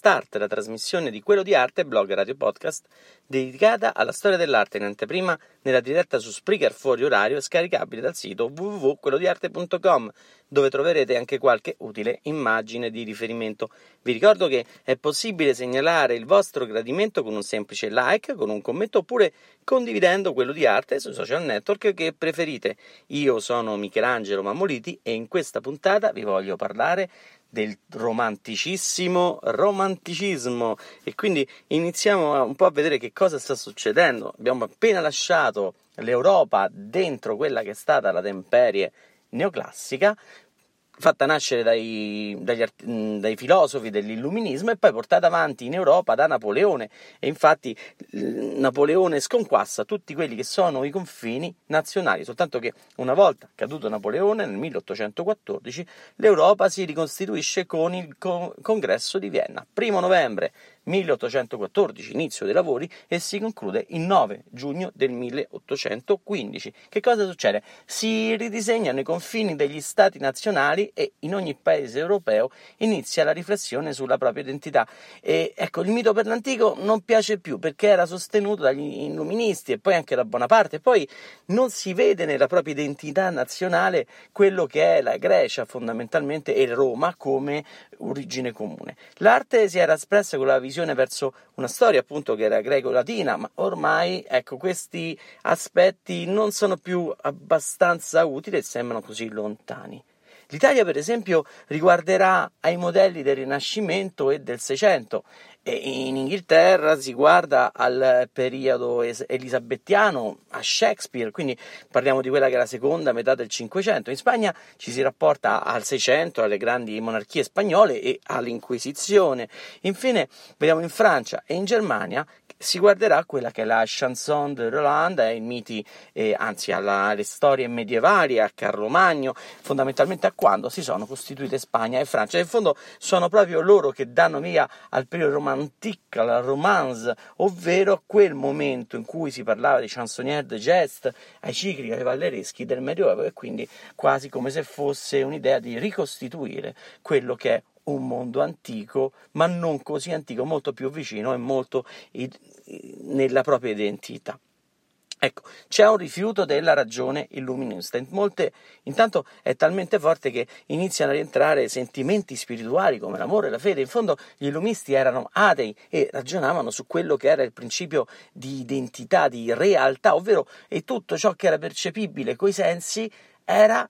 Start, la trasmissione di Quello di Arte, blog radio podcast, dedicata alla storia dell'arte in anteprima nella diretta su Spreaker fuori orario e scaricabile dal sito www.quellodiarte.com dove troverete anche qualche utile immagine di riferimento. Vi ricordo che è possibile segnalare il vostro gradimento con un semplice like, con un commento oppure condividendo quello di arte sui social network che preferite. Io sono Michelangelo Mammoliti e in questa puntata vi voglio parlare del romanticissimo romanticismo e quindi iniziamo un po' a vedere che cosa sta succedendo. Abbiamo appena lasciato l'Europa dentro quella che è stata la temperie neoclassica fatta nascere dai, dagli, dai, filosofi dell'illuminismo e poi portata avanti in Europa da Napoleone. E infatti Napoleone sconquassa tutti quelli che sono i confini nazionali, soltanto che una volta caduto Napoleone nel 1814 l'Europa si ricostituisce con il congresso di Vienna, primo novembre 1814, inizio dei lavori, e si conclude il 9 giugno del 1815. Che cosa succede? Si ridisegnano i confini degli stati nazionali e in ogni paese europeo inizia la riflessione sulla propria identità. E ecco, il mito per l'antico non piace più perché era sostenuto dagli illuministi e poi anche da Bonaparte, poi non si vede nella propria identità nazionale quello che è la Grecia fondamentalmente e Roma come origine comune. L'arte si era espressa con la visione visione verso una storia appunto che era greco-latina, ma ormai ecco questi aspetti non sono più abbastanza utili e sembrano così lontani. L'Italia, per esempio, riguarderà ai modelli del Rinascimento e del Seicento in Inghilterra si guarda al periodo elisabettiano, a Shakespeare, quindi parliamo di quella che è la seconda metà del Cinquecento. In Spagna ci si rapporta al Seicento, alle grandi monarchie spagnole e all'Inquisizione. Infine vediamo in Francia e in Germania si guarderà quella che è la chanson de Roland, ai miti, eh, anzi alla, alle storie medievali, a Carlo Magno, fondamentalmente a quando si sono costituite Spagna e Francia. In fondo sono proprio loro che danno via al periodo romantique, alla romance, ovvero quel momento in cui si parlava di chansonnière de geste, ai cicli cavallereschi del Medioevo e quindi quasi come se fosse un'idea di ricostituire quello che è un mondo antico, ma non così antico, molto più vicino e molto nella propria identità. Ecco, c'è un rifiuto della ragione illuminista. Molte, intanto è talmente forte che iniziano a rientrare sentimenti spirituali come l'amore la fede. In fondo gli illuministi erano atei e ragionavano su quello che era il principio di identità, di realtà, ovvero e tutto ciò che era percepibile coi sensi era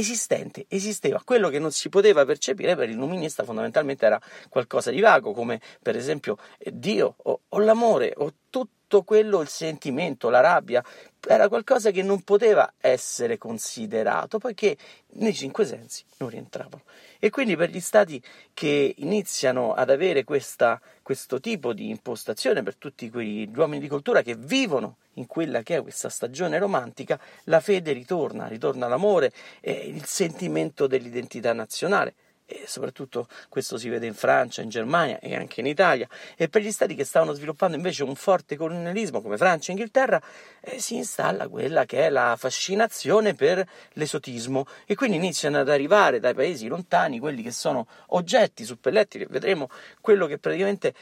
esistente, esisteva. Quello che non si poteva percepire per il luminista fondamentalmente era qualcosa di vago, come per esempio eh, Dio o, o l'amore o tutto quello, il sentimento, la rabbia, era qualcosa che non poteva essere considerato, poiché nei cinque sensi non rientravano. E quindi per gli stati che iniziano ad avere questa, questo tipo di impostazione, per tutti quegli uomini di cultura che vivono in quella che è questa stagione romantica, la fede ritorna, ritorna l'amore e il sentimento dell'identità nazionale e soprattutto questo si vede in Francia, in Germania e anche in Italia, e per gli stati che stavano sviluppando invece un forte colonialismo come Francia e Inghilterra, eh, si installa quella che è la fascinazione per l'esotismo. E quindi iniziano ad arrivare dai paesi lontani quelli che sono oggetti suppellettili, vedremo quello che praticamente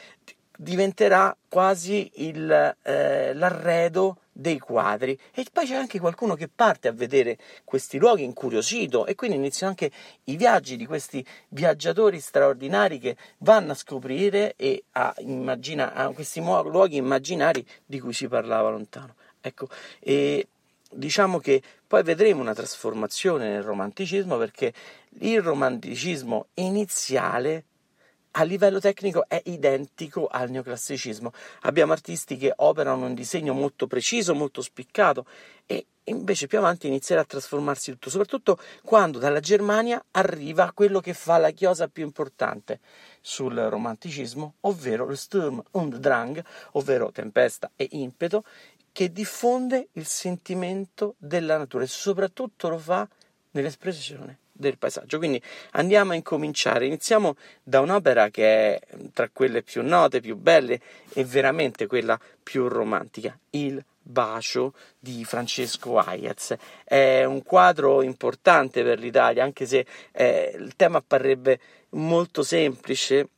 diventerà quasi il, eh, l'arredo dei quadri e poi c'è anche qualcuno che parte a vedere questi luoghi incuriosito e quindi iniziano anche i viaggi di questi viaggiatori straordinari che vanno a scoprire e a, immagina, a questi luoghi immaginari di cui si parlava lontano. Ecco, e diciamo che poi vedremo una trasformazione nel romanticismo perché il romanticismo iniziale a livello tecnico è identico al neoclassicismo. Abbiamo artisti che operano un disegno molto preciso, molto spiccato e invece più avanti inizierà a trasformarsi tutto, soprattutto quando dalla Germania arriva quello che fa la chiosa più importante sul romanticismo, ovvero lo Sturm und Drang, ovvero tempesta e impeto, che diffonde il sentimento della natura e soprattutto lo fa nell'espressione del paesaggio. Quindi andiamo a incominciare. Iniziamo da un'opera che è tra quelle più note, più belle e veramente quella più romantica, Il bacio di Francesco Hayez. È un quadro importante per l'Italia, anche se eh, il tema apparrebbe molto semplice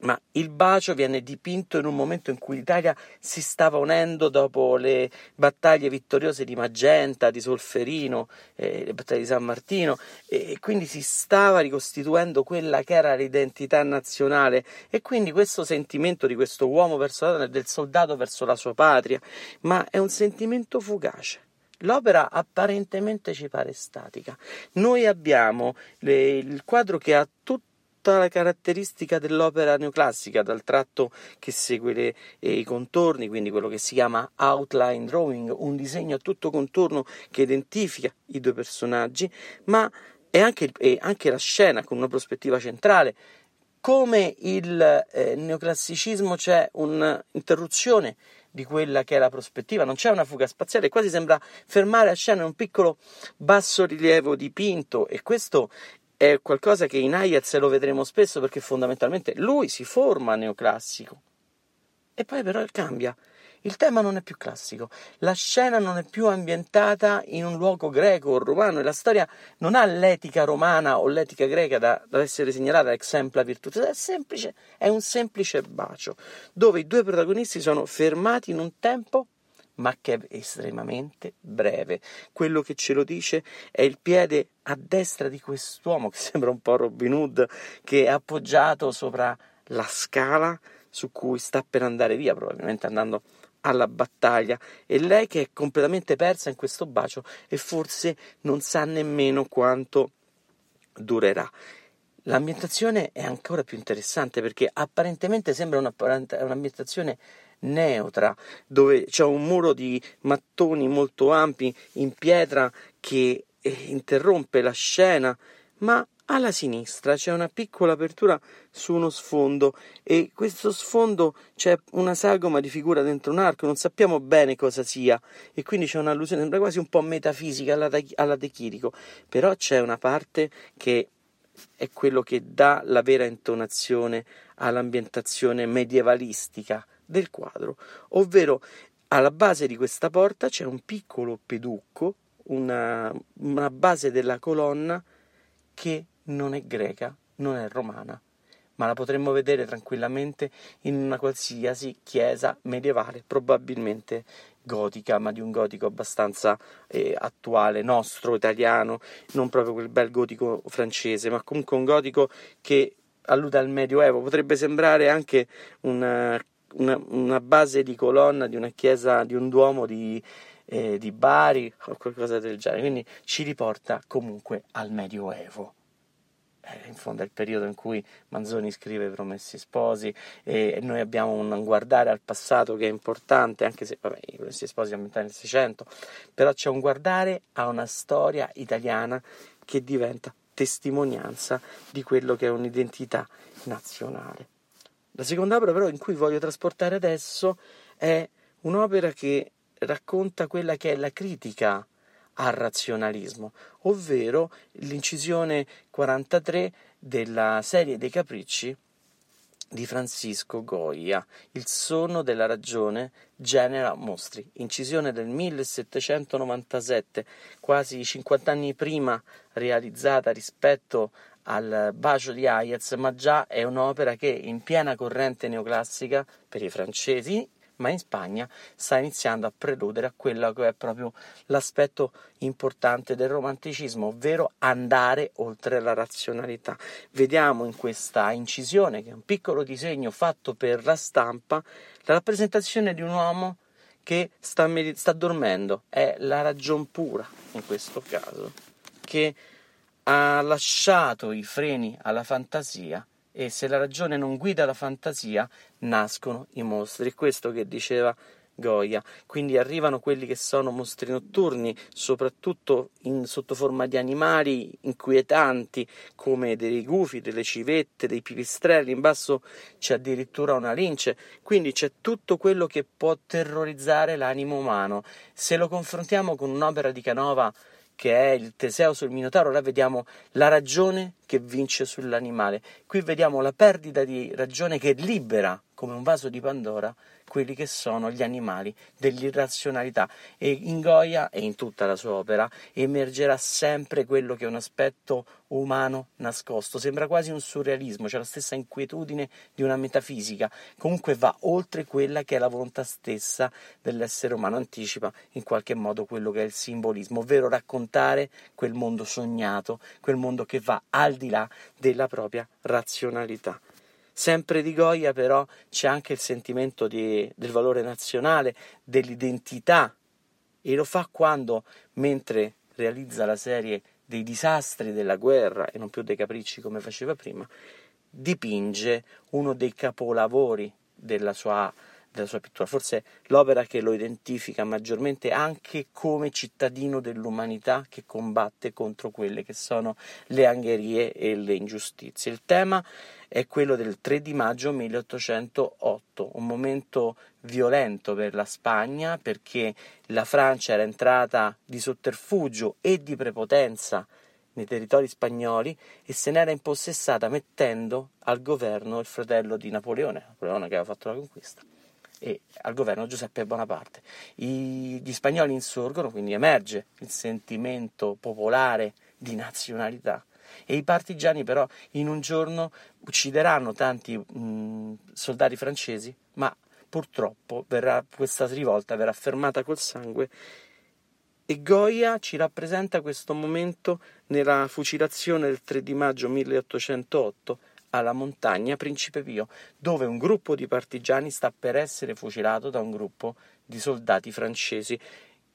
ma il bacio viene dipinto in un momento in cui l'Italia si stava unendo dopo le battaglie vittoriose di Magenta, di Solferino, eh, le battaglie di San Martino e quindi si stava ricostituendo quella che era l'identità nazionale e quindi questo sentimento di questo uomo verso la donna e del soldato verso la sua patria, ma è un sentimento fugace. L'opera apparentemente ci pare statica. Noi abbiamo le, il quadro che ha tutto tutta la caratteristica dell'opera neoclassica, dal tratto che segue le, eh, i contorni, quindi quello che si chiama outline drawing, un disegno a tutto contorno che identifica i due personaggi, ma è anche, è anche la scena con una prospettiva centrale. Come il eh, neoclassicismo c'è un'interruzione di quella che è la prospettiva, non c'è una fuga spaziale, quasi sembra fermare la scena un piccolo basso rilievo dipinto e questo è qualcosa che in Hayez lo vedremo spesso perché fondamentalmente lui si forma neoclassico. E poi però cambia. Il tema non è più classico, la scena non è più ambientata in un luogo greco o romano e la storia non ha l'etica romana o l'etica greca da, da essere segnalata exempla virtus, è semplice, è un semplice bacio dove i due protagonisti sono fermati in un tempo ma che è estremamente breve. Quello che ce lo dice è il piede a destra di quest'uomo che sembra un po' Robin Hood, che è appoggiato sopra la scala su cui sta per andare via, probabilmente andando alla battaglia, e lei che è completamente persa in questo bacio e forse non sa nemmeno quanto durerà. L'ambientazione è ancora più interessante perché apparentemente sembra un'ambientazione neutra, dove c'è un muro di mattoni molto ampi in pietra che eh, interrompe la scena, ma alla sinistra c'è una piccola apertura su uno sfondo e questo sfondo c'è una sagoma di figura dentro un arco, non sappiamo bene cosa sia e quindi c'è un'allusione, sembra quasi un po' metafisica alla, alla De Chirico, però c'è una parte che è quello che dà la vera intonazione all'ambientazione medievalistica del quadro, ovvero alla base di questa porta c'è un piccolo peducco, una, una base della colonna che non è greca, non è romana, ma la potremmo vedere tranquillamente in una qualsiasi chiesa medievale, probabilmente gotica, ma di un gotico abbastanza eh, attuale, nostro, italiano, non proprio quel bel gotico francese, ma comunque un gotico che allude al Medioevo, potrebbe sembrare anche una una, una, base di colonna di una chiesa, di un duomo di, eh, di Bari o qualcosa del genere, quindi ci riporta comunque al Medioevo. Eh, in fondo è il periodo in cui Manzoni scrive Promessi Sposi e noi abbiamo un guardare al passato che è importante, anche se vabbè, i Promessi Sposi ambientati nel Seicento, però c'è un guardare a una storia italiana che diventa testimonianza di quello che è un'identità nazionale. La seconda opera però in cui voglio trasportare adesso è un'opera che racconta quella che è la critica al razionalismo, ovvero l'incisione 43 della serie dei capricci di Francisco Goya, Il sonno della ragione genera mostri, incisione del 1797, quasi 50 anni prima realizzata rispetto al bacio di Hayez, ma già è un'opera che in piena corrente neoclassica per i francesi, ma in Spagna sta iniziando a preludere a quello che è proprio l'aspetto importante del romanticismo, ovvero andare oltre la razionalità. Vediamo in questa incisione, che è un piccolo disegno fatto per la stampa, la rappresentazione di un uomo che sta, sta dormendo, è la ragion pura in questo caso, che ha lasciato i freni alla fantasia e se la ragione non guida la fantasia, nascono i mostri. È questo che diceva Goya. Quindi arrivano quelli che sono mostri notturni, soprattutto in, sotto forma di animali inquietanti come dei gufi, delle civette, dei pipistrelli. In basso c'è addirittura una lince. Quindi c'è tutto quello che può terrorizzare l'animo umano. Se lo confrontiamo con un'opera di Canova che è il Teseo sul Minotauro, là vediamo la ragione che vince sull'animale. Qui vediamo la perdita di ragione che libera, come un vaso di Pandora, quelli che sono gli animali dell'irrazionalità. E in Goya e in tutta la sua opera emergerà sempre quello che è un aspetto umano nascosto. Sembra quasi un surrealismo, c'è la stessa inquietudine di una metafisica. Comunque va oltre quella che è la volontà stessa dell'essere umano, anticipa in qualche modo quello che è il simbolismo, ovvero raccontare quel mondo sognato, quel mondo che va al di là della propria razionalità. Sempre di Goya però c'è anche il sentimento di, del valore nazionale, dell'identità e lo fa quando, mentre realizza la serie dei disastri della guerra e non più dei capricci come faceva prima, dipinge uno dei capolavori della sua della sua pittura, forse l'opera che lo identifica maggiormente anche come cittadino dell'umanità che combatte contro quelle che sono le angherie e le ingiustizie. Il tema è quello del 3 di maggio 1808, un momento violento per la Spagna perché la Francia era entrata di sotterfugio e di prepotenza nei territori spagnoli e se n'era impossessata mettendo al governo il fratello di Napoleone, Napoleone che aveva fatto la conquista e al governo Giuseppe Bonaparte. I, gli spagnoli insorgono, quindi emerge il sentimento popolare di nazionalità e i partigiani però in un giorno uccideranno tanti mh, soldati francesi, ma purtroppo verrà, questa rivolta verrà fermata col sangue e Goya ci rappresenta questo momento nella fucilazione del 3 di maggio 1808 alla montagna Principe Pio, dove un gruppo di partigiani sta per essere fucilato da un gruppo di soldati francesi.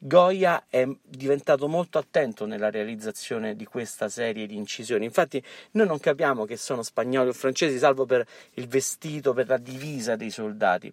Goya è diventato molto attento nella realizzazione di questa serie di incisioni. Infatti, noi non capiamo che sono spagnoli o francesi, salvo per il vestito, per la divisa dei soldati,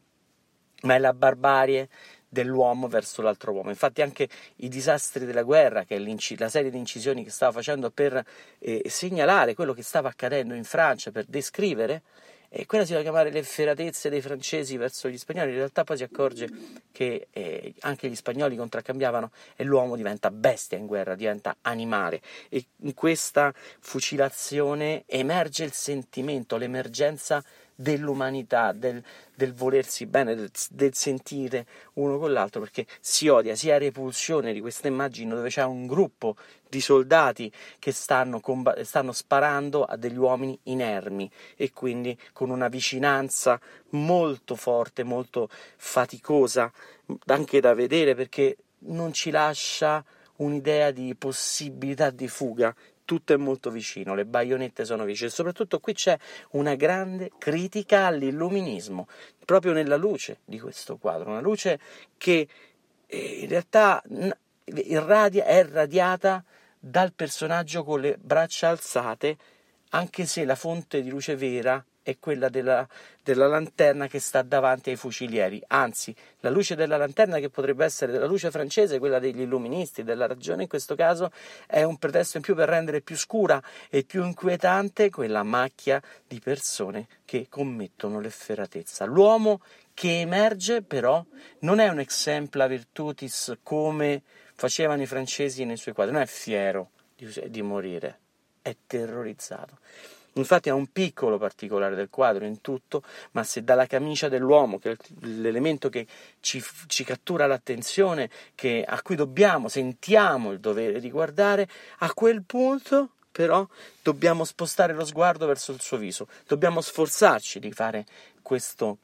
ma è la barbarie dell'uomo verso l'altro uomo. Infatti anche i disastri della guerra, che è la serie di incisioni che stava facendo per eh, segnalare quello che stava accadendo in Francia, per descrivere, e quella si va a chiamare le efferatezze dei francesi verso gli spagnoli, in realtà poi si accorge che eh, anche gli spagnoli contraccambiavano e l'uomo diventa bestia in guerra, diventa animale e in questa fucilazione emerge il sentimento, l'emergenza dell'umanità, del, del volersi bene, del, del, sentire uno con l'altro, perché si odia, si ha repulsione di questa immagine dove c'è un gruppo di soldati che stanno, comb- stanno sparando a degli uomini inermi e quindi con una vicinanza molto forte, molto faticosa, anche da vedere perché non ci lascia un'idea di possibilità di fuga, tutto è molto vicino, le baionette sono vicine, soprattutto qui c'è una grande critica all'illuminismo, proprio nella luce di questo quadro, una luce che eh, in realtà irradia, è irradiata dal personaggio con le braccia alzate, anche se la fonte di luce vera è quella della, della, lanterna che sta davanti ai fucilieri, anzi la luce della lanterna che potrebbe essere della luce francese, quella degli illuministi, della ragione in questo caso, è un pretesto in più per rendere più scura e più inquietante quella macchia di persone che commettono l'efferatezza. L'uomo che emerge però non è un exempla virtutis come facevano i francesi nei suoi quadri, non è fiero di, di morire, è terrorizzato. Infatti ha un piccolo particolare del quadro in tutto, ma se dalla camicia dell'uomo, che è l'elemento che ci, ci cattura l'attenzione, che, a cui dobbiamo, sentiamo il dovere di guardare, a quel punto però dobbiamo spostare lo sguardo verso il suo viso, dobbiamo sforzarci di fare questo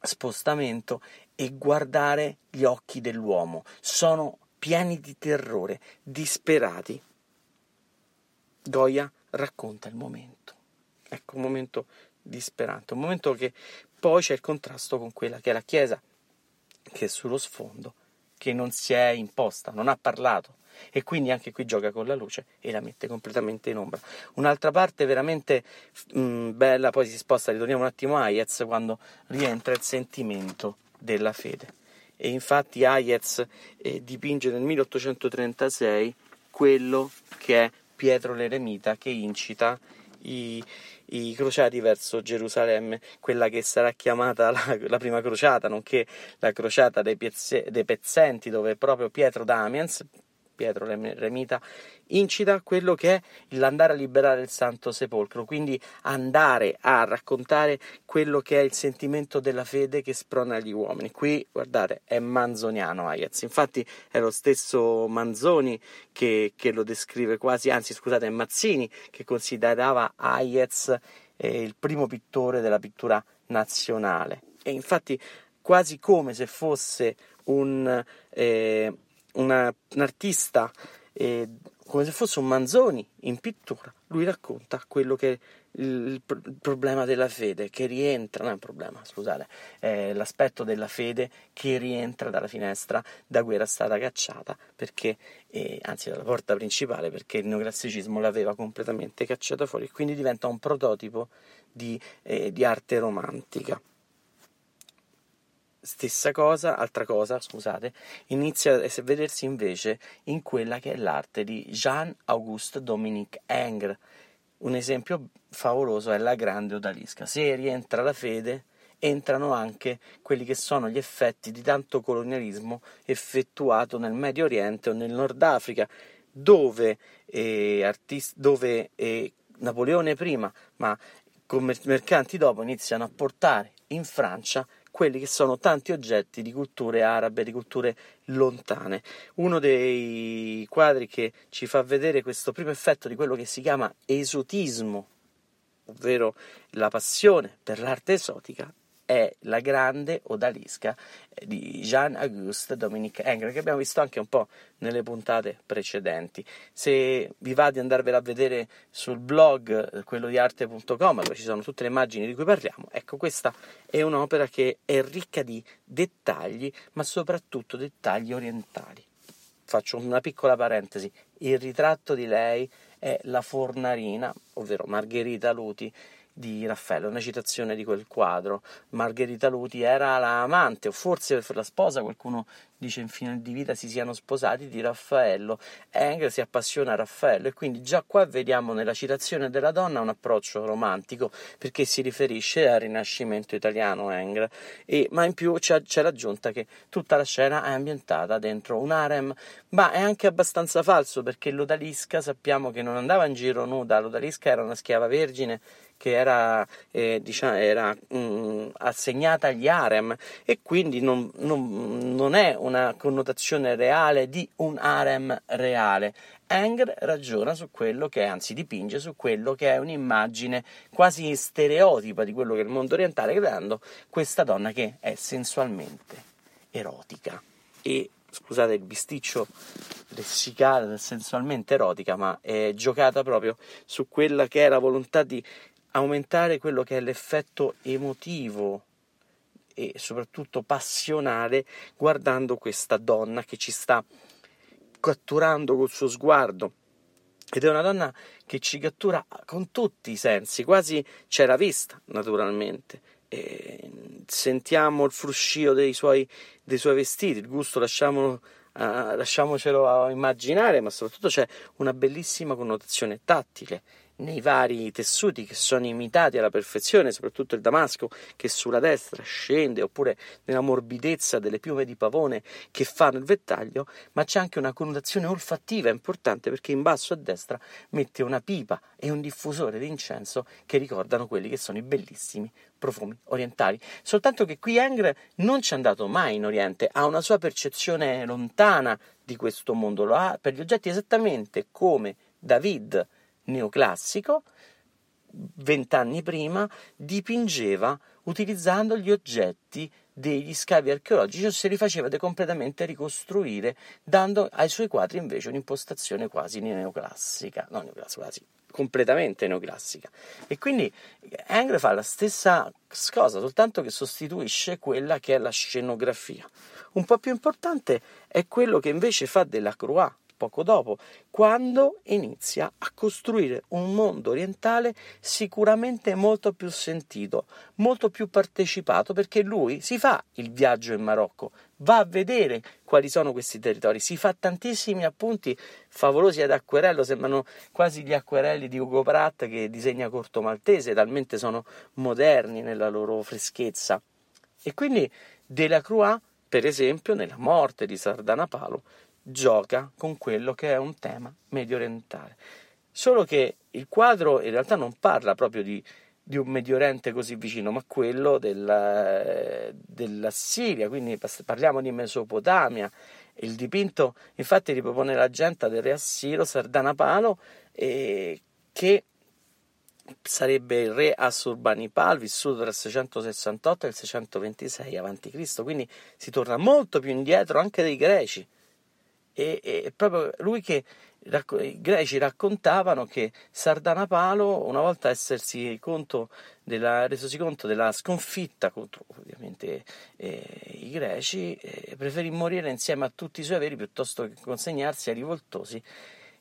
spostamento e guardare gli occhi dell'uomo. Sono pieni di terrore, disperati. Goya racconta il momento. Ecco, un momento disperante, un momento che poi c'è il contrasto con quella che è la Chiesa, che è sullo sfondo, che non si è imposta, non ha parlato, e quindi anche qui gioca con la luce e la mette completamente in ombra. Un'altra parte veramente mh, mm, bella, poi si sposta, ritorniamo un attimo a Hayez quando rientra il sentimento della fede. E infatti Hayez eh, dipinge nel 1836 quello che è Pietro l'Eremita che incita i, i crociati verso Gerusalemme, quella che sarà chiamata la, la prima crociata, nonché la crociata dei, piezze, dei pezzenti, dove proprio Pietro Damiens, Pietro Remita, incita quello che è l'andare a liberare il Santo Sepolcro, quindi andare a raccontare quello che è il sentimento della fede che sprona gli uomini. Qui, guardate, è manzoniano Hayez, infatti è lo stesso Manzoni che, che lo descrive quasi, anzi scusate, è Mazzini che considerava Hayez eh, il primo pittore della pittura nazionale. E infatti quasi come se fosse un... Eh, una, un artista, eh, come se fosse un Manzoni in pittura, lui racconta quello che il, il problema della fede che rientra, non è un problema, scusate, è l'aspetto della fede che rientra dalla finestra da cui era stata cacciata, perché, eh, anzi dalla porta principale, perché il neoclassicismo l'aveva completamente cacciata fuori, e quindi diventa un prototipo di, eh, di arte romantica. Stessa cosa, altra cosa, scusate, inizia a vedersi invece in quella che è l'arte di Jean-Auguste Dominique Ingres. Un esempio favoloso è la grande odalisca. Se rientra la fede, entrano anche quelli che sono gli effetti di tanto colonialismo effettuato nel Medio Oriente o nel Nord Africa, dove, eh, artist- dove eh, Napoleone prima, ma mercanti dopo iniziano a portare in Francia quelli che sono tanti oggetti di culture arabe, di culture lontane. Uno dei quadri che ci fa vedere questo primo effetto di quello che si chiama esotismo, ovvero la passione per l'arte esotica, è la grande odalisca eh, di Jean-Auguste Dominique Ingres, che abbiamo visto anche un po' nelle puntate precedenti. Se vi va di andarvela a vedere sul blog, eh, quello di arte.com, dove ci sono tutte le immagini di cui parliamo, ecco, questa è un'opera che è ricca di dettagli, ma soprattutto dettagli orientali. Faccio una piccola parentesi, il ritratto di lei è la fornarina, ovvero Margherita Luti, di Raffaello, una citazione di quel quadro. Margherita Luti era l'amante, o forse la sposa, qualcuno dice in fine di vita si siano sposati, di Raffaello. Engel si appassiona a Raffaello e quindi già qua vediamo nella citazione della donna un approccio romantico perché si riferisce al Rinascimento italiano Engel, e, ma in più c'è, c'è l'aggiunta che tutta la scena è ambientata dentro un harem, ma è anche abbastanza falso perché l'Odalisca sappiamo che non andava in giro nuda, l'Odalisca era una schiava vergine che era, eh, diciamo, era mh, mm, assegnata agli harem e quindi non, non, non è una connotazione reale di un harem reale. Anger ragiona su quello che è, anzi dipinge su quello che è un'immagine quasi stereotipa di quello che è il mondo orientale, creando questa donna che è sensualmente erotica e scusate il bisticcio lessicale sensualmente erotica, ma è giocata proprio su quella che è la volontà di aumentare quello che è l'effetto emotivo e soprattutto passionale guardando questa donna che ci sta catturando col suo sguardo. Ed è una donna che ci cattura con tutti i sensi, quasi c'era vista naturalmente. E sentiamo il fruscio dei suoi, dei suoi vestiti, il gusto lasciamolo, uh, lasciamocelo immaginare, ma soprattutto c'è una bellissima connotazione tattile nei vari tessuti che sono imitati alla perfezione, soprattutto il damasco che sulla destra scende, oppure nella morbidezza delle piume di pavone che fanno il vettaglio, ma c'è anche una connotazione olfattiva importante perché in basso a destra mette una pipa e un diffusore di incenso che ricordano quelli che sono i bellissimi profumi orientali. Soltanto che qui Engre non ci è andato mai in Oriente, ha una sua percezione lontana di questo mondo, lo ha per gli oggetti esattamente come David neoclassico, vent'anni prima, dipingeva utilizzando gli oggetti degli scavi archeologici o se li faceva completamente ricostruire, dando ai suoi quadri invece un'impostazione quasi neoclassica, non neoclassica, quasi completamente neoclassica. E quindi Engre fa la stessa cosa, soltanto che sostituisce quella che è la scenografia. Un po' più importante è quello che invece fa della Croix, poco dopo, quando inizia a costruire un mondo orientale sicuramente molto più sentito, molto più partecipato, perché lui si fa il viaggio in Marocco, va a vedere quali sono questi territori, si fa tantissimi appunti favolosi ad acquerello, sembrano quasi gli acquerelli di Ugo Pratt che disegna Corto Maltese, talmente sono moderni nella loro freschezza. E quindi Delacroix, per esempio, nella morte di Sardanapalo, gioca con quello che è un tema medio orientale. Solo che il quadro in realtà non parla proprio di, di un Medio Oriente così vicino, ma quello della, della Siria, quindi parliamo di Mesopotamia. Il dipinto infatti ripropone la gente del re assiro Sardanapalo eh, che sarebbe il re Assurbanipal vissuto tra il 668 e il 626 a.C., quindi si torna molto più indietro anche dei greci. E, e proprio lui che i greci raccontavano che Sardanapalo, una volta essersi conto della, resosi conto della sconfitta contro ovviamente eh, i greci, eh, preferì morire insieme a tutti i suoi averi piuttosto che consegnarsi ai rivoltosi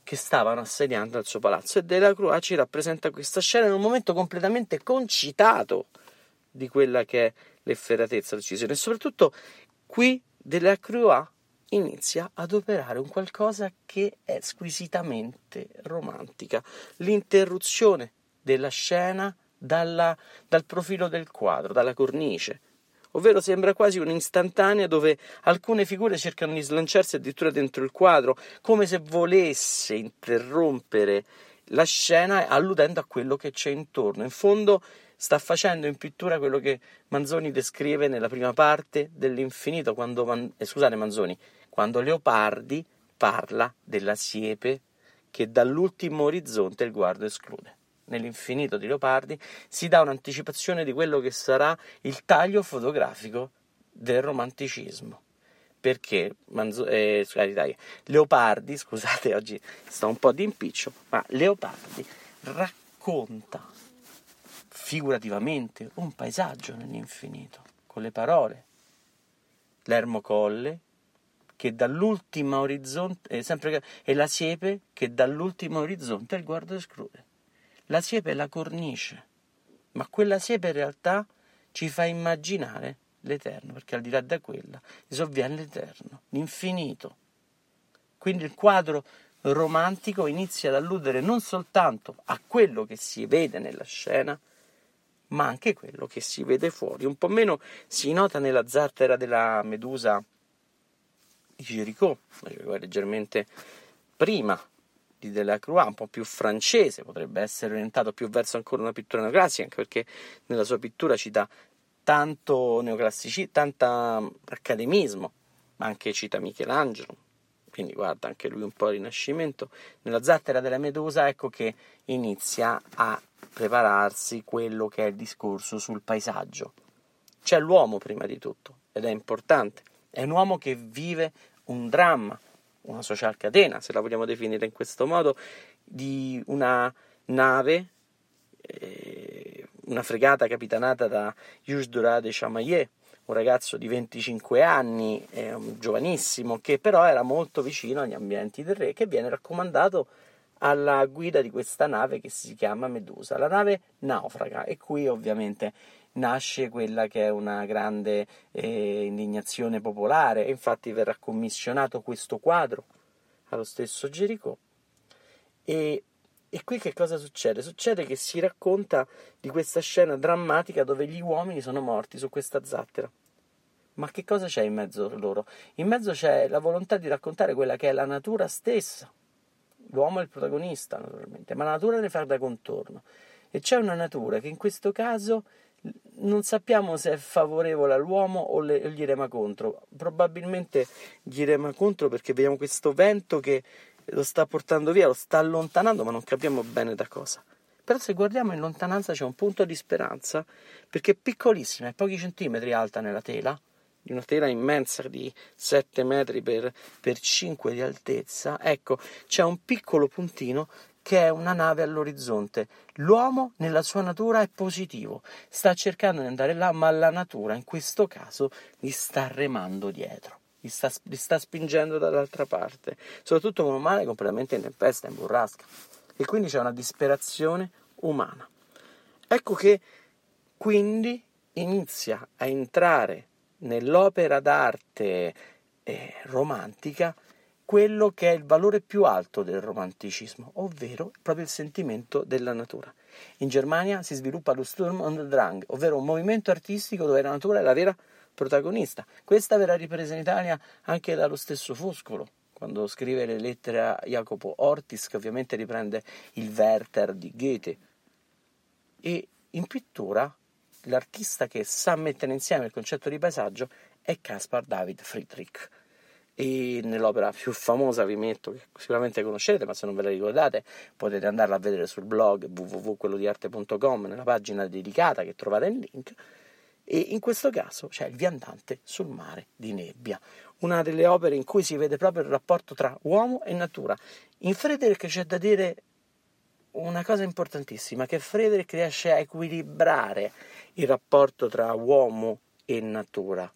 che stavano assediando il suo palazzo. E Della Croix ci rappresenta questa scena in un momento completamente concitato di quella che è l'efferatezza dell'uccisione e soprattutto qui Della Croix inizia ad operare un qualcosa che è squisitamente romantica, l'interruzione della scena dalla, dal profilo del quadro, dalla cornice ovvero sembra quasi un'istantanea dove alcune figure cercano di slanciarsi addirittura dentro il quadro, come se volesse interrompere la scena alludendo a quello che c'è intorno. In fondo sta facendo in pittura quello che Manzoni descrive nella prima parte dell'infinito, quando, eh, scusate Manzoni, quando Leopardi parla della siepe che dall'ultimo orizzonte il guardo esclude nell'infinito di Leopardi, si dà un'anticipazione di quello che sarà il taglio fotografico del romanticismo. Perché Manzo- eh, Leopardi, scusate, oggi sto un po' di impiccio, ma Leopardi racconta figurativamente un paesaggio nell'infinito, con le parole. L'ermo colle che dall'ultimo orizzonte, eh, sempre, e la siepe che dall'ultimo orizzonte il guardo esclude. La siepe è la cornice, ma quella siepe in realtà ci fa immaginare l'eterno, perché al di là da quella sovviene l'eterno, l'infinito. Quindi il quadro romantico inizia ad alludere non soltanto a quello che si vede nella scena, ma anche quello che si vede fuori. Un po' meno si nota nella zattera della Medusa di leggermente prima di Delacroix, un po' più francese, potrebbe essere orientato più verso ancora una pittura neoclassica, anche perché nella sua pittura cita tanto neoclassicismo, tanto accademismo, ma anche cita Michelangelo, quindi guarda anche lui un po' il Rinascimento. Nella zattera della Medusa ecco che inizia a prepararsi quello che è il discorso sul paesaggio. C'è l'uomo prima di tutto, ed è importante, è un uomo che vive un dramma, una social catena, se la vogliamo definire in questo modo, di una nave, eh, una fregata capitanata da Dura de Chamaillet, un ragazzo di 25 anni, eh, giovanissimo, che però era molto vicino agli ambienti del re, che viene raccomandato alla guida di questa nave che si chiama Medusa. La nave naufraga e qui ovviamente nasce quella che è una grande eh, indignazione popolare infatti verrà commissionato questo quadro allo stesso Gerico e, e qui che cosa succede? Succede che si racconta di questa scena drammatica dove gli uomini sono morti su questa zattera. Ma che cosa c'è in mezzo a loro? In mezzo c'è la volontà di raccontare quella che è la natura stessa. L'uomo è il protagonista, naturalmente, ma la natura ne fa da contorno. E c'è una natura che in questo caso non sappiamo se è favorevole all'uomo o le, gli rema contro. Probabilmente gli rema contro perché vediamo questo vento che lo sta portando via, lo sta allontanando, ma non capiamo bene da cosa. Però se guardiamo in lontananza c'è un punto di speranza perché è piccolissima, è pochi centimetri alta nella tela, di una tela immensa di 7 metri per, per 5 di altezza. Ecco, c'è un piccolo puntino che è una nave all'orizzonte. L'uomo nella sua natura è positivo, sta cercando di andare là, ma la natura in questo caso gli sta remando dietro. li sta, li sta spingendo dall'altra parte, soprattutto con un mare completamente in tempesta, in burrasca. E quindi c'è una disperazione umana. Ecco che quindi inizia a entrare nell'opera d'arte eh, romantica quello che è il valore più alto del romanticismo, ovvero proprio il sentimento della natura. In Germania si sviluppa lo Sturm und Drang, ovvero un movimento artistico dove la natura è la vera protagonista. Questa verrà ripresa in Italia anche dallo stesso Foscolo, quando scrive le lettere a Jacopo Ortis, che ovviamente riprende il Werther di Goethe. E in pittura l'artista che sa mettere insieme il concetto di paesaggio è Caspar David Friedrich e nell'opera più famosa vi metto, che sicuramente conoscete, ma se non ve la ricordate potete andarla a vedere sul blog www.quellodiarte.com nella pagina dedicata che trovate il link. E in questo caso c'è il viandante sul mare di nebbia, una delle opere in cui si vede proprio il rapporto tra uomo e natura. In Frederick c'è da dire una cosa importantissima, che Frederick riesce a equilibrare il rapporto tra uomo e natura,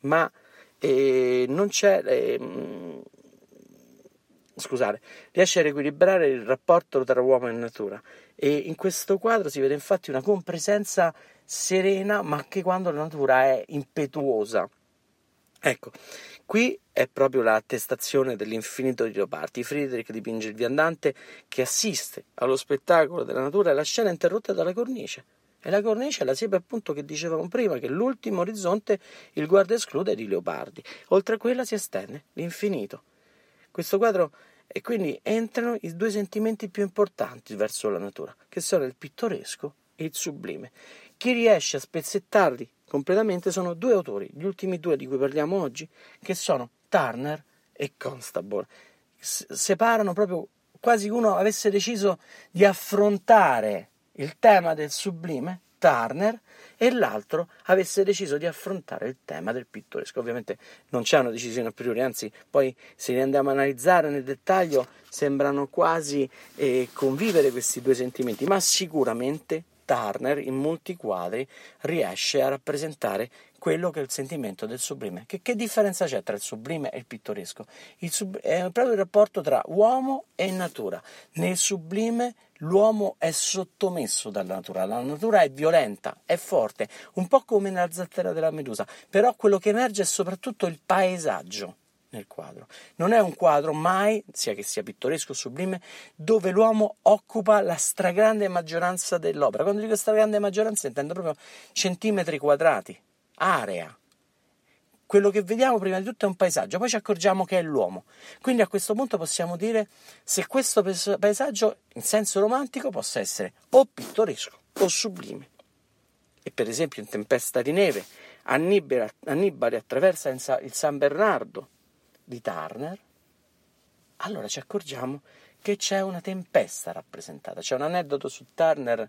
ma e non c'è. Eh, scusate, riesce a riequilibrare il rapporto tra uomo e natura. E in questo quadro si vede infatti una compresenza serena, ma anche quando la natura è impetuosa. Ecco, qui è proprio l'attestazione dell'infinito di Leopardi. Friedrich dipinge il viandante che assiste allo spettacolo della natura e la scena interrotta dalla cornice. E la cornice è la siepe appunto che dicevamo prima, che l'ultimo orizzonte il guarda esclude di Leopardi. Oltre a quella si estende l'infinito. Questo quadro e quindi entrano i due sentimenti più importanti verso la natura, che sono il pittoresco e il sublime. Chi riesce a spezzettarli completamente sono due autori, gli ultimi due di cui parliamo oggi, che sono Turner e Constable. S- separano proprio quasi uno avesse deciso di affrontare il tema del sublime, Turner, e l'altro avesse deciso di affrontare il tema del pittoresco. Ovviamente non c'è una decisione a priori, anzi poi se li andiamo a analizzare nel dettaglio sembrano quasi eh, convivere questi due sentimenti, ma sicuramente Turner in molti quadri riesce a rappresentare quello che è il sentimento del sublime. Che, che differenza c'è tra il sublime e il pittoresco? Il sub, è proprio il rapporto tra uomo e natura. Nel sublime l'uomo è sottomesso dalla natura, la natura è violenta, è forte, un po' come nella zattera della medusa, però quello che emerge è soprattutto il paesaggio nel quadro. Non è un quadro mai, sia che sia pittoresco o sublime, dove l'uomo occupa la stragrande maggioranza dell'opera. Quando dico stragrande maggioranza intendo proprio centimetri quadrati, area. Quello che vediamo prima di tutto è un paesaggio, poi ci accorgiamo che è l'uomo. Quindi a questo punto possiamo dire se questo paesaggio in senso romantico possa essere o pittoresco o sublime. E per esempio in Tempesta di neve Annibale, Annibale attraversa il San Bernardo di Turner, allora ci accorgiamo che c'è una tempesta rappresentata. C'è un aneddoto su Turner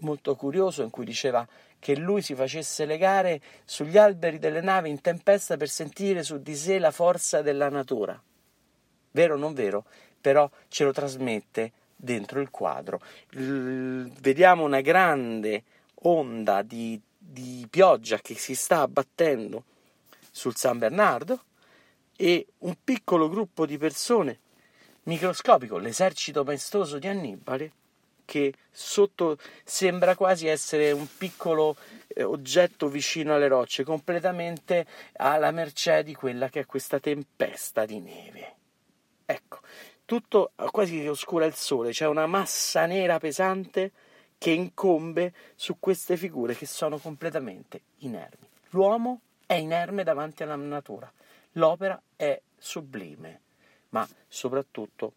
molto curioso in cui diceva che lui si facesse legare sugli alberi delle navi in tempesta per sentire su di sé la forza della natura. Vero o non vero? Però ce lo trasmette dentro il quadro. L- vediamo una grande onda di, di pioggia che si sta abbattendo sul San Bernardo e un piccolo gruppo di persone microscopico, l'esercito maestoso di Annibale, che sotto sembra quasi essere un piccolo eh, oggetto vicino alle rocce, completamente alla mercé di quella che è questa tempesta di neve. Ecco, tutto quasi oscura il sole, c'è una massa nera pesante che incombe su queste figure che sono completamente inermi. L'uomo è inerme davanti alla natura, l'opera è sublime, ma soprattutto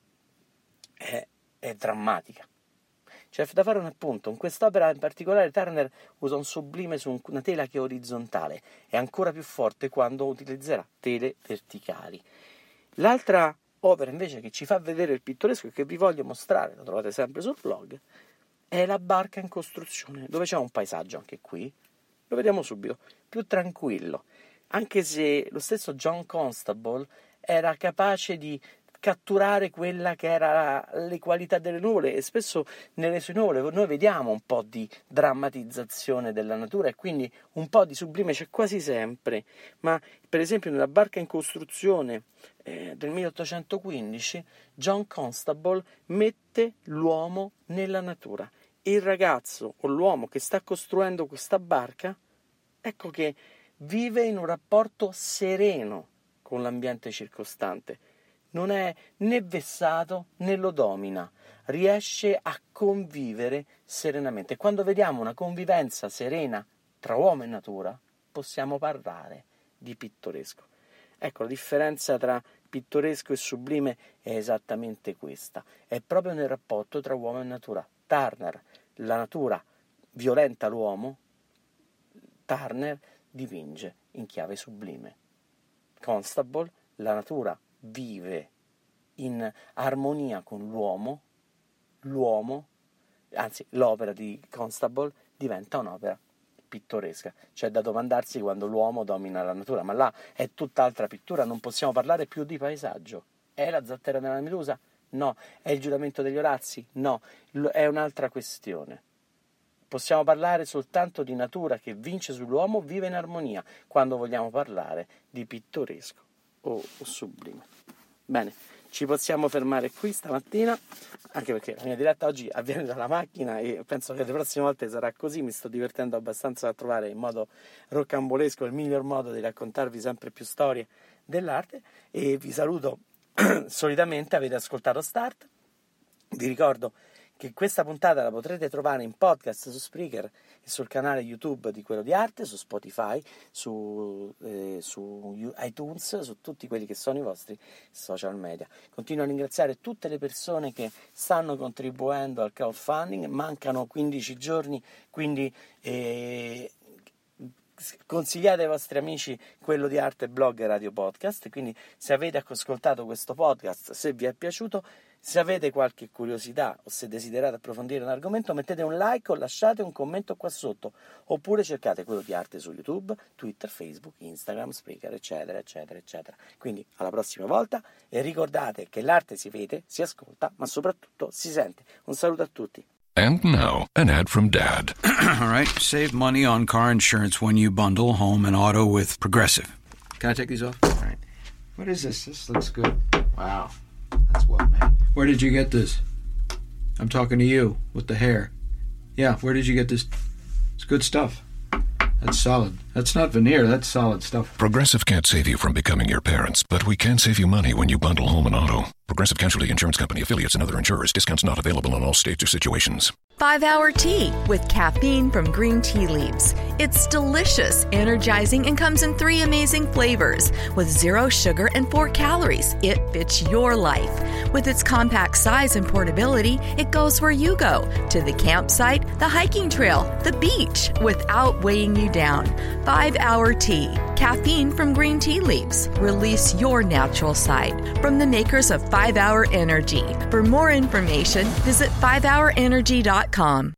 è, è drammatica. C'è da fare un appunto, in quest'opera in particolare Turner usa un sublime su una tela che è orizzontale, è ancora più forte quando utilizzerà tele verticali. L'altra opera invece che ci fa vedere il pittoresco e che vi voglio mostrare, lo trovate sempre sul blog, è la barca in costruzione, dove c'è un paesaggio anche qui, lo vediamo subito, più tranquillo, anche se lo stesso John Constable era capace di catturare quella che era le qualità delle nuvole e spesso nelle sue nuvole noi vediamo un po' di drammatizzazione della natura e quindi un po' di sublime c'è quasi sempre, ma per esempio nella barca in costruzione eh, del 1815 John Constable mette l'uomo nella natura. Il ragazzo o l'uomo che sta costruendo questa barca, ecco che vive in un rapporto sereno con l'ambiente circostante non è né vessato né lo domina, riesce a convivere serenamente. Quando vediamo una convivenza serena tra uomo e natura, possiamo parlare di pittoresco. Ecco, la differenza tra pittoresco e sublime è esattamente questa, è proprio nel rapporto tra uomo e natura. Turner, la natura violenta l'uomo, Turner dipinge in chiave sublime. Constable, la natura vive in armonia con l'uomo, l'uomo, anzi l'opera di Constable diventa un'opera pittoresca. C'è da domandarsi quando l'uomo domina la natura, ma là è tutt'altra pittura, non possiamo parlare più di paesaggio. È la zattera della Medusa? No. È il giuramento degli Orazzi? No. È un'altra questione. Possiamo parlare soltanto di natura che vince sull'uomo, vive in armonia, quando vogliamo parlare di pittoresco o, sublime. Bene, ci possiamo fermare qui stamattina, anche perché la mia diretta oggi avviene dalla macchina e penso che le prossime volte sarà così, mi sto divertendo abbastanza a trovare in modo roccambolesco il miglior modo di raccontarvi sempre più storie dell'arte. E vi saluto solitamente, avete ascoltato Start, vi ricordo che questa puntata la potrete trovare in podcast su Spreaker sul canale YouTube di Quello di Arte, su Spotify, su, eh, su, iTunes, su tutti quelli che sono i vostri social media. Continuo a ringraziare tutte le persone che stanno contribuendo al crowdfunding, mancano 15 giorni, quindi eh, consigliate ai vostri amici quello di arte blog e radio podcast quindi se avete ascoltato questo podcast se vi è piaciuto se avete qualche curiosità o se desiderate approfondire un argomento, mettete un like o lasciate un commento qua sotto, oppure cercate quello di arte su YouTube, Twitter, Facebook, Instagram, Spreaker, eccetera, eccetera, eccetera. Quindi alla prossima volta e ricordate che l'arte si vede, si ascolta, ma soprattutto si sente. Un saluto a tutti. And now, an ad from Dad. All right, save money on car insurance when you bundle home and auto with Progressive. Can I take these off? All right. What is this? This looks good. Wow. That's well made. Where did you get this? I'm talking to you with the hair. Yeah, where did you get this? It's good stuff. That's solid. That's not veneer, that's solid stuff. Progressive can't save you from becoming your parents, but we can save you money when you bundle home and auto. Progressive Casualty Insurance Company affiliates and other insurers. Discounts not available in all states or situations. Five Hour Tea with caffeine from green tea leaves. It's delicious, energizing, and comes in three amazing flavors with zero sugar and four calories. It fits your life. With its compact size and portability, it goes where you go to the campsite, the hiking trail, the beach without weighing you down. Five Hour Tea. Caffeine from green tea leaves. Release your natural side. From the makers of 5 Hour Energy. For more information, visit 5hourenergy.com.